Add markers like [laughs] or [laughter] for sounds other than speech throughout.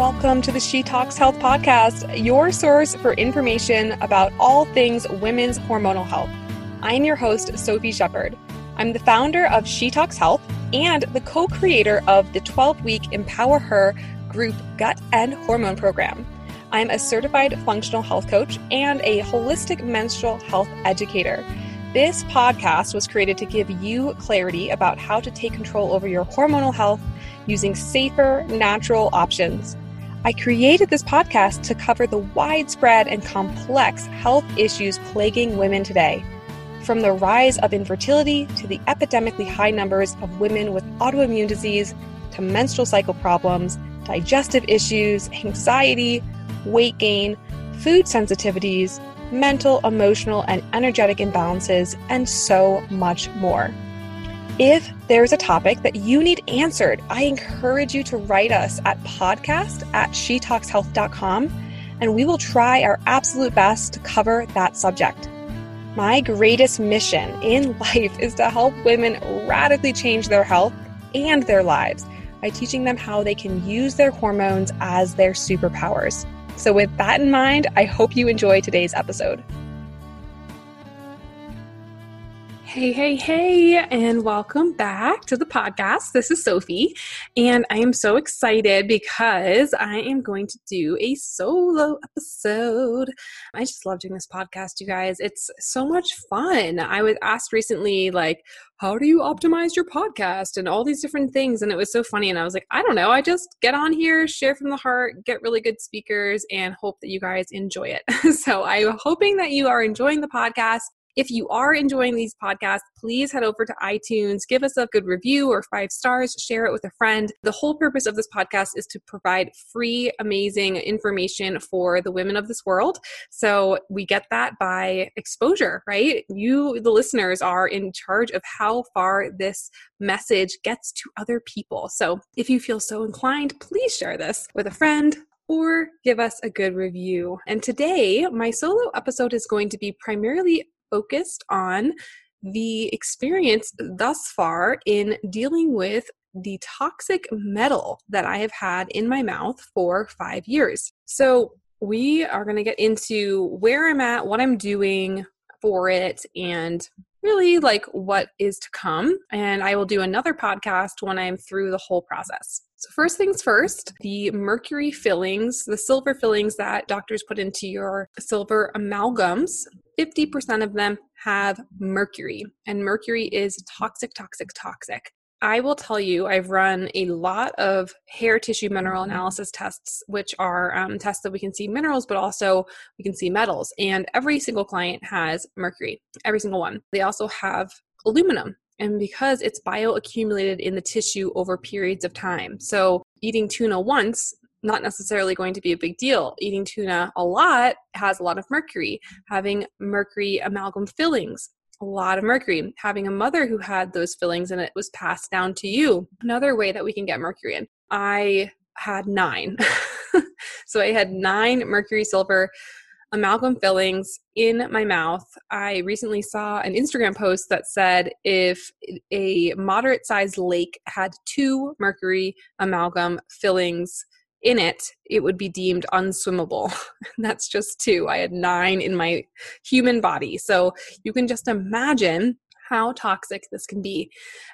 welcome to the She Talks Health podcast, your source for information about all things women's hormonal health. I am your host, Sophie Shepard. I'm the founder of She Talks Health and the co creator of the 12 week Empower Her group gut and hormone program. I'm a certified functional health coach and a holistic menstrual health educator. This podcast was created to give you clarity about how to take control over your hormonal health using safer, natural options. I created this podcast to cover the widespread and complex health issues plaguing women today. From the rise of infertility to the epidemically high numbers of women with autoimmune disease to menstrual cycle problems, digestive issues, anxiety, weight gain, food sensitivities, mental, emotional, and energetic imbalances, and so much more. If there's a topic that you need answered, I encourage you to write us at podcast at shetalkshealth.com and we will try our absolute best to cover that subject. My greatest mission in [laughs] life is to help women radically change their health and their lives by teaching them how they can use their hormones as their superpowers. So, with that in mind, I hope you enjoy today's episode. Hey, hey, hey, and welcome back to the podcast. This is Sophie, and I am so excited because I am going to do a solo episode. I just love doing this podcast, you guys. It's so much fun. I was asked recently, like, how do you optimize your podcast and all these different things? And it was so funny. And I was like, I don't know. I just get on here, share from the heart, get really good speakers, and hope that you guys enjoy it. [laughs] so I'm hoping that you are enjoying the podcast. If you are enjoying these podcasts, please head over to iTunes, give us a good review or five stars, share it with a friend. The whole purpose of this podcast is to provide free, amazing information for the women of this world. So we get that by exposure, right? You, the listeners, are in charge of how far this message gets to other people. So if you feel so inclined, please share this with a friend, or give us a good review. And today, my solo episode is going to be primarily focused on the experience thus far in dealing with the toxic metal that I have had in my mouth for five years. So, we are going to get into where I'm at, what I'm doing for it, and really like what is to come. And I will do another podcast when I'm through the whole process. So, first things first, the mercury fillings, the silver fillings that doctors put into your silver amalgams, 50% of them have mercury, and mercury is toxic, toxic, toxic. I will tell you, I've run a lot of hair tissue mineral analysis tests, which are um, tests that we can see minerals, but also we can see metals. And every single client has mercury, every single one. They also have aluminum, and because it's bioaccumulated in the tissue over periods of time. So, eating tuna once not necessarily going to be a big deal. Eating tuna a lot has a lot of mercury. Having mercury amalgam fillings, a lot of mercury. Having a mother who had those fillings and it was passed down to you, another way that we can get mercury in. I had nine. [laughs] so I had nine mercury silver amalgam fillings in my mouth. I recently saw an Instagram post that said if a moderate sized lake had two mercury amalgam fillings in it, it would be deemed unswimmable. [laughs] That's just two. I had nine in my human body. So you can just imagine how toxic this can be.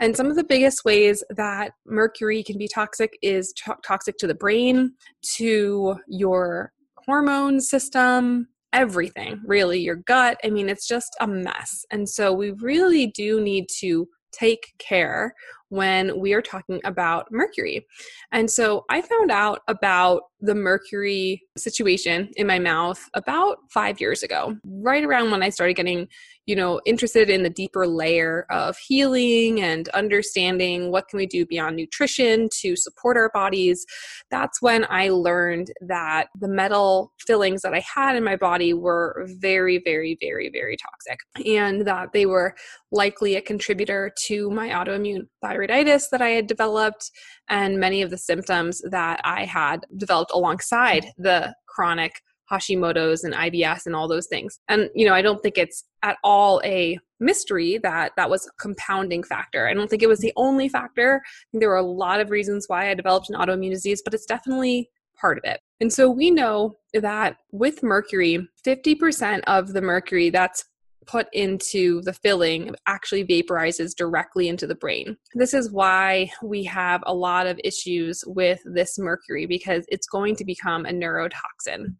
And some of the biggest ways that mercury can be toxic is to- toxic to the brain, to your hormone system, everything, really, your gut. I mean, it's just a mess. And so we really do need to take care when we are talking about mercury. And so I found out about the mercury situation in my mouth about five years ago, right around when I started getting, you know, interested in the deeper layer of healing and understanding what can we do beyond nutrition to support our bodies. That's when I learned that the metal fillings that I had in my body were very, very, very, very toxic and that they were likely a contributor to my autoimmune that I had developed and many of the symptoms that I had developed alongside the chronic Hashimoto's and IBS and all those things. And you know, I don't think it's at all a mystery that that was a compounding factor. I don't think it was the only factor. there were a lot of reasons why I developed an autoimmune disease, but it's definitely part of it. And so we know that with mercury, 50% of the mercury that's put into the filling actually vaporizes directly into the brain. This is why we have a lot of issues with this mercury because it's going to become a neurotoxin.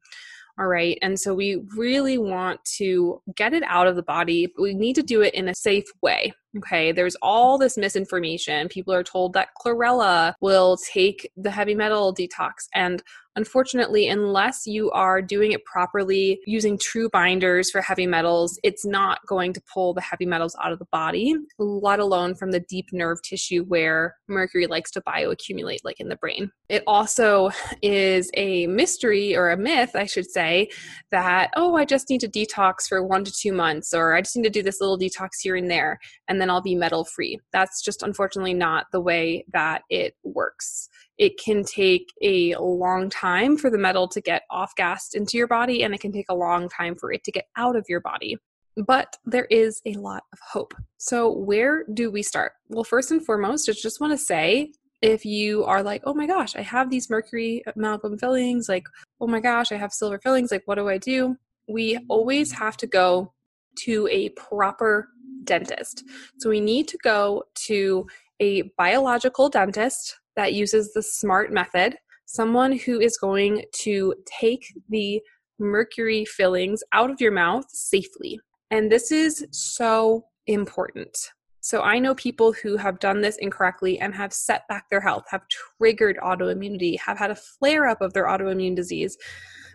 All right. And so we really want to get it out of the body, but we need to do it in a safe way. Okay, there's all this misinformation. People are told that chlorella will take the heavy metal detox, and Unfortunately, unless you are doing it properly, using true binders for heavy metals, it's not going to pull the heavy metals out of the body, let alone from the deep nerve tissue where mercury likes to bioaccumulate, like in the brain. It also is a mystery or a myth, I should say, that, oh, I just need to detox for one to two months, or I just need to do this little detox here and there, and then I'll be metal free. That's just unfortunately not the way that it works it can take a long time for the metal to get off gassed into your body, and it can take a long time for it to get out of your body. But there is a lot of hope. So, where do we start? Well, first and foremost, I just want to say if you are like, oh my gosh, I have these mercury amalgam fillings, like, oh my gosh, I have silver fillings, like, what do I do? We always have to go to a proper dentist. So, we need to go to a biological dentist that uses the SMART method, someone who is going to take the mercury fillings out of your mouth safely. And this is so important. So I know people who have done this incorrectly and have set back their health, have triggered autoimmunity, have had a flare up of their autoimmune disease.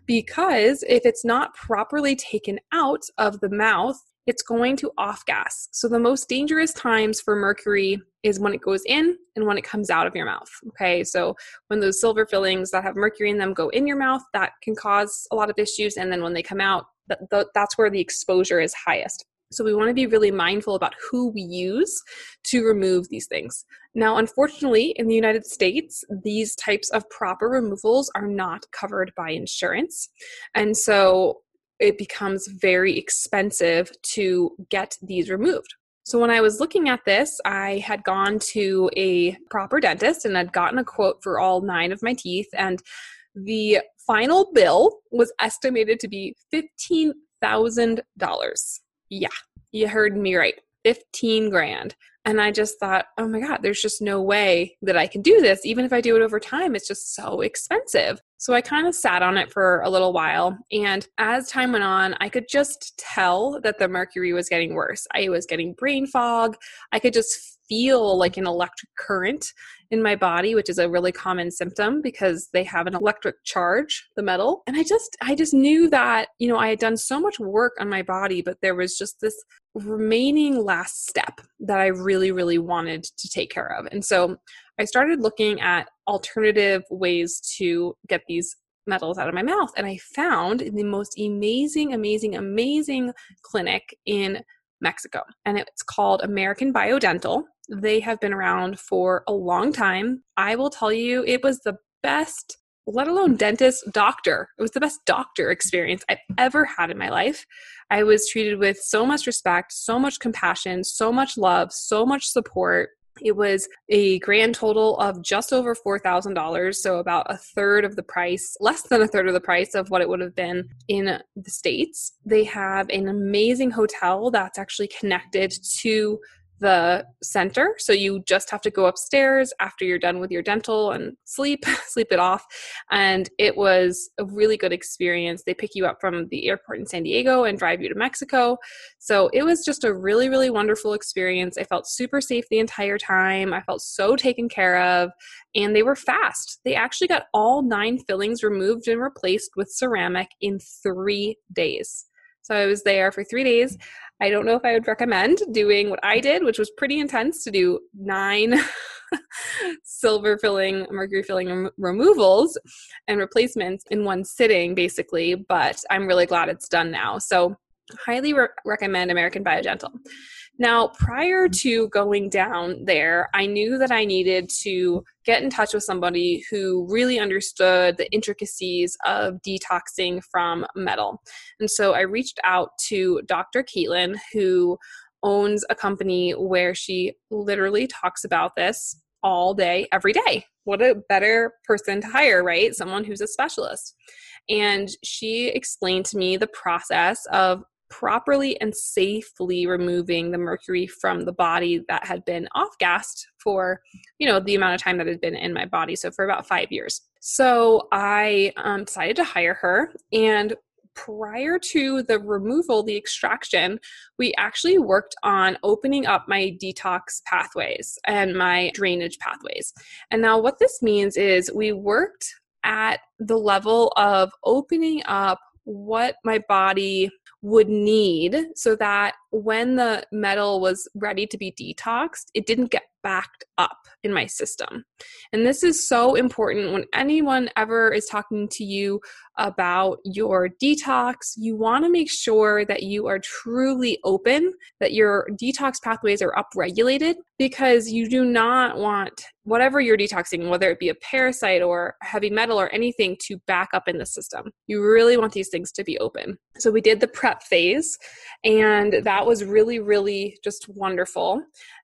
Because if it's not properly taken out of the mouth, it's going to off gas. So the most dangerous times for mercury is when it goes in and when it comes out of your mouth. Okay, so when those silver fillings that have mercury in them go in your mouth, that can cause a lot of issues. And then when they come out, that, that's where the exposure is highest. So we want to be really mindful about who we use to remove these things. Now, unfortunately, in the United States, these types of proper removals are not covered by insurance. And so it becomes very expensive to get these removed. So when I was looking at this, I had gone to a proper dentist and had gotten a quote for all nine of my teeth and the final bill was estimated to be $15,000. Yeah, you heard me right. 15 grand. And I just thought, oh my God, there's just no way that I can do this. Even if I do it over time, it's just so expensive. So I kind of sat on it for a little while. And as time went on, I could just tell that the mercury was getting worse. I was getting brain fog. I could just feel like an electric current in my body which is a really common symptom because they have an electric charge the metal. And i just i just knew that you know i had done so much work on my body but there was just this remaining last step that i really really wanted to take care of. And so i started looking at alternative ways to get these metals out of my mouth. And i found the most amazing amazing amazing clinic in Mexico, and it's called American Biodental. They have been around for a long time. I will tell you, it was the best, let alone dentist, doctor. It was the best doctor experience I've ever had in my life. I was treated with so much respect, so much compassion, so much love, so much support. It was a grand total of just over $4,000, so about a third of the price, less than a third of the price of what it would have been in the States. They have an amazing hotel that's actually connected to the center. So you just have to go upstairs after you're done with your dental and sleep, [laughs] sleep it off. And it was a really good experience. They pick you up from the airport in San Diego and drive you to Mexico. So it was just a really, really wonderful experience. I felt super safe the entire time. I felt so taken care of. And they were fast. They actually got all nine fillings removed and replaced with ceramic in three days. So I was there for three days. I don't know if I would recommend doing what I did, which was pretty intense to do nine [laughs] silver filling, mercury filling rem- removals and replacements in one sitting, basically. But I'm really glad it's done now. So, highly re- recommend American Biodental. Now, prior to going down there, I knew that I needed to get in touch with somebody who really understood the intricacies of detoxing from metal. And so I reached out to Dr. Caitlin, who owns a company where she literally talks about this all day, every day. What a better person to hire, right? Someone who's a specialist. And she explained to me the process of properly and safely removing the mercury from the body that had been off gassed for you know the amount of time that had been in my body so for about five years so i um, decided to hire her and prior to the removal, the extraction, we actually worked on opening up my detox pathways and my drainage pathways. And now, what this means is we worked at the level of opening up what my body would need so that when the metal was ready to be detoxed, it didn't get backed up in my system. And this is so important when anyone ever is talking to you about your detox. You want to make sure that you are truly open, that your detox pathways are upregulated, because you do not want whatever you're detoxing, whether it be a parasite or heavy metal or anything, to back up in the system. You really want these things to be open. So we did the prep phase, and that was really, really just wonderful.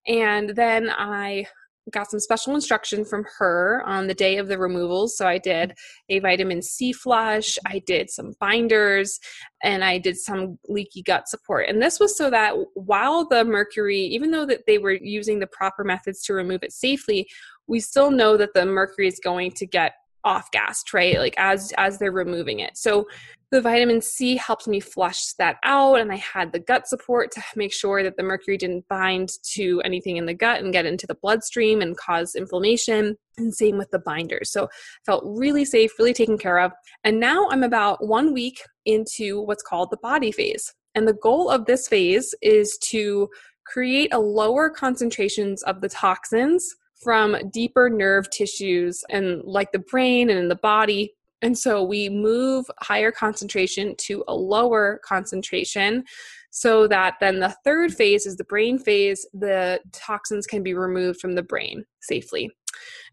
And then I got some special instruction from her on the day of the removals. So I did a vitamin C flush, I did some binders, and I did some leaky gut support. And this was so that while the mercury, even though that they were using the proper methods to remove it safely, we still know that the mercury is going to get off gassed right like as as they're removing it so the vitamin C helped me flush that out, and I had the gut support to make sure that the mercury didn't bind to anything in the gut and get into the bloodstream and cause inflammation. And same with the binders. So I felt really safe, really taken care of. And now I'm about one week into what's called the body phase. And the goal of this phase is to create a lower concentrations of the toxins from deeper nerve tissues and like the brain and in the body and so we move higher concentration to a lower concentration so that then the third phase is the brain phase. The toxins can be removed from the brain safely.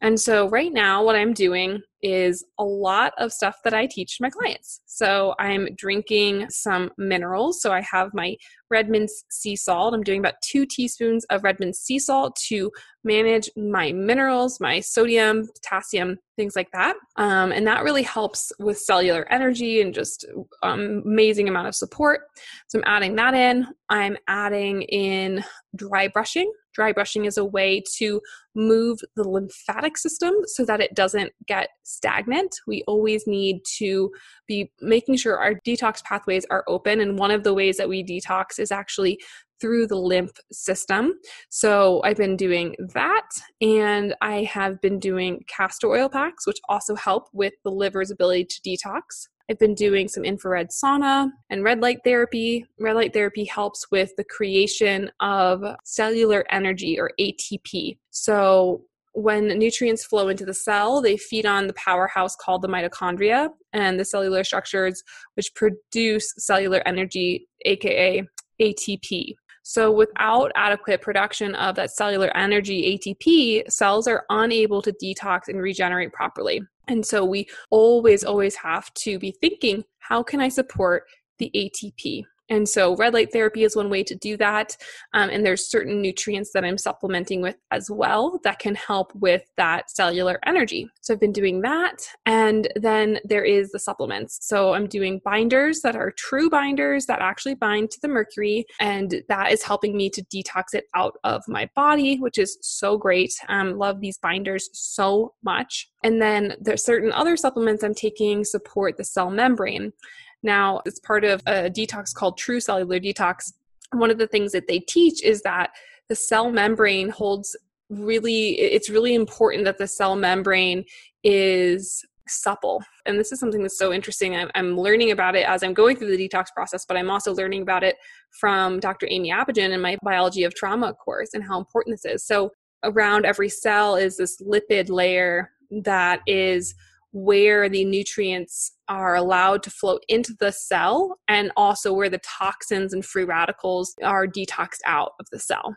And so, right now, what I'm doing is a lot of stuff that I teach my clients. So, I'm drinking some minerals. So, I have my Redmond's sea salt. I'm doing about two teaspoons of Redmond's sea salt to manage my minerals, my sodium, potassium, things like that. Um, and that really helps with cellular energy and just um, amazing amount of support. So, I'm adding that in. I'm adding in dry brushing. Dry brushing is a way to move the lymphatic system so that it doesn't get stagnant. We always need to be making sure our detox pathways are open. And one of the ways that we detox is actually through the lymph system. So I've been doing that, and I have been doing castor oil packs, which also help with the liver's ability to detox. I've been doing some infrared sauna and red light therapy. Red light therapy helps with the creation of cellular energy or ATP. So when nutrients flow into the cell, they feed on the powerhouse called the mitochondria and the cellular structures which produce cellular energy, aka ATP. So, without adequate production of that cellular energy, ATP, cells are unable to detox and regenerate properly. And so we always, always have to be thinking how can I support the ATP? And so, red light therapy is one way to do that. Um, and there's certain nutrients that I'm supplementing with as well that can help with that cellular energy. So, I've been doing that. And then there is the supplements. So, I'm doing binders that are true binders that actually bind to the mercury. And that is helping me to detox it out of my body, which is so great. Um, love these binders so much. And then there's certain other supplements I'm taking support the cell membrane. Now, it's part of a detox called True Cellular Detox. One of the things that they teach is that the cell membrane holds really, it's really important that the cell membrane is supple. And this is something that's so interesting. I'm, I'm, learning about it as I'm going through the detox process, but I'm also learning about it from Dr. Aimie Apigian in my biology of trauma course and how important this is. So, around every cell is this lipid layer that is where the nutrients are allowed to flow into the cell and also where the toxins and free radicals are detoxed out of the cell.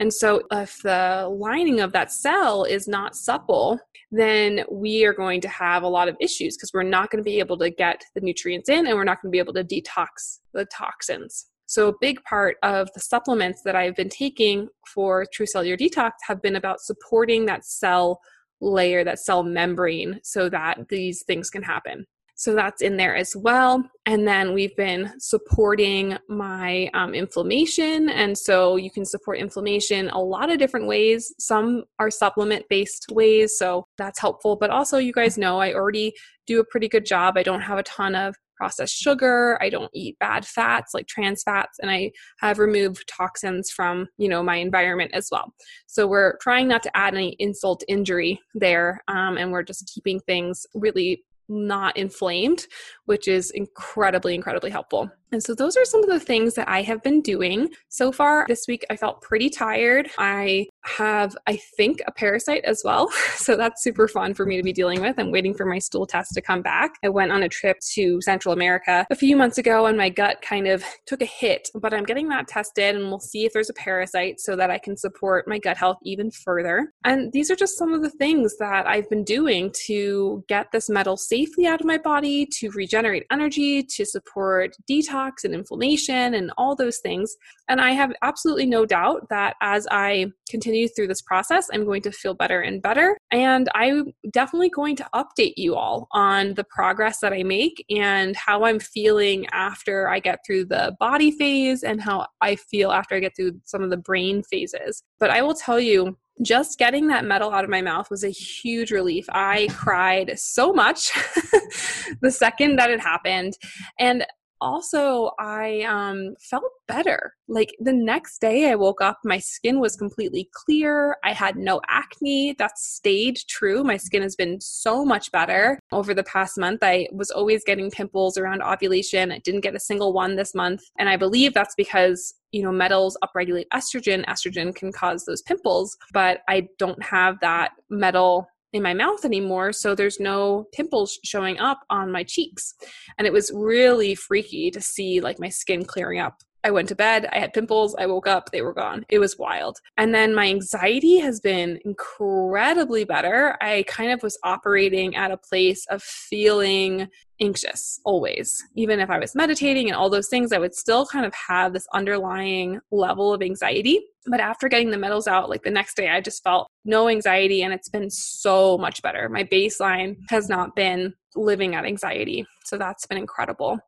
And so, if the lining of that cell is not supple, then we are going to have a lot of issues because we're not going to be able to get the nutrients in and we're not going to be able to detox the toxins. So, a big part of the supplements that I've been taking for True Cellular Detox have been about supporting that cell layer, that cell membrane, so that these things can happen. So that's in there as well. And then we've been supporting my um, inflammation. And so you can support inflammation a lot of different ways. Some are supplement based ways. So that's helpful. But also, you guys know I already do a pretty good job. I don't have a ton of processed sugar i don't eat bad fats like trans fats and i have removed toxins from you know my environment as well so we're trying not to add any insult injury there um, and we're just keeping things really not inflamed, which is incredibly, incredibly helpful. And so, those are some of the things that I have been doing so far. This week, I felt pretty tired. I have, I think, a parasite as well. [laughs] So, that's super fun for me to be dealing with. I'm waiting for my stool test to come back. I went on a trip to Central America a few months ago and my gut kind of took a hit, but I'm getting that tested and we'll see if there's a parasite so that I can support my gut health even further. And these are just some of the things that I've been doing to get this metal safely out of my body, to regenerate energy, to support detox detox and inflammation and all those things. And I have absolutely no doubt that as I continue through this process, I'm going to feel better and better. And I'm definitely going to update you all on the progress that I make and how I'm feeling after I get through the body phase and how I feel after I get through some of the brain phases. But I will tell you, just getting that metal out of my mouth was a huge relief. I cried so much [laughs] the second that it happened. And also i um, felt better. Like the next day i woke up my skin was completely clear i had no acne. That stayed true. My skin has been so much better. Over the past month i was always getting pimples around ovulation. I didn't get a single one this month. And i believe that's because you know metals upregulate estrogen. Estrogen can cause those pimples. But i don't have that metal in my mouth anymore so there's no pimples showing up on my cheeks and it was really freaky to see like my skin clearing up I went to bed, I had pimples, I woke up, they were gone. It was wild. And then my anxiety has been incredibly better. I kind of was operating at a place of feeling anxious always. Even if I was meditating and all those things, I would still kind of have this underlying level of anxiety. But after getting the metals out, like the next day, I just felt no anxiety and it's been so much better. My baseline has not been living at anxiety. So that's been incredible.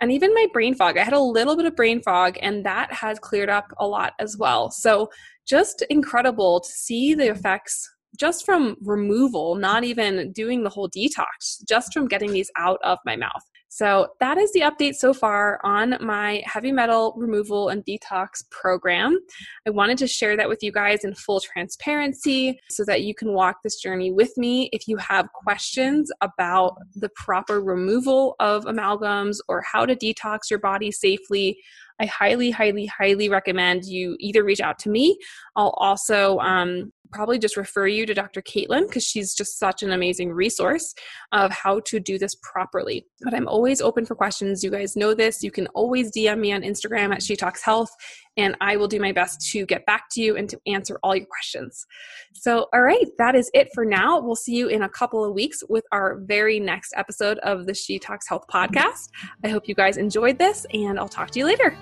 And even my brain fog, I had a little bit of brain fog and that has cleared up a lot as well. So just incredible to see the effects just from removal, not even doing the whole detox, just from getting these out of my mouth. So, that is the update so far on my heavy metal removal and detox program. I wanted to share that with you guys in full transparency so that you can walk this journey with me. If you have questions about the proper removal of amalgams or how to detox your body safely, I highly, highly, highly recommend you either reach out to me. I'll also um, probably just refer you to Dr. Caitlin because she's just such an amazing resource of how to do this properly. But I'm always open for questions. You guys know this. You can always DM me on Instagram at She Talks Health, and I will do my best to get back to you and to answer all your questions. So, all right, that is it for now. We'll see you in a couple of weeks with our very next episode of the She Talks Health podcast. I hope you guys enjoyed this, and I'll talk to you later.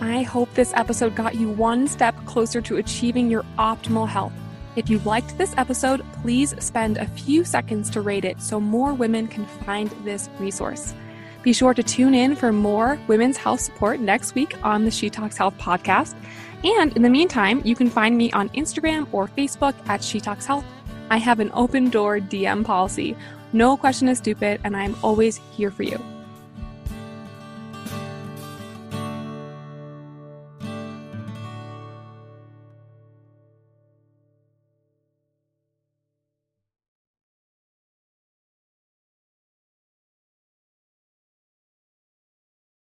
I hope this episode got you one step closer to achieving your optimal health. If you liked this episode, please spend a few seconds to rate it so more women can find this resource. Be sure to tune in for more women's health support next week on the She Talks Health podcast. And in the meantime, you can find me on Instagram or Facebook at She Talks Health. I have an open door DM policy. No question is stupid, and I'm always here for you.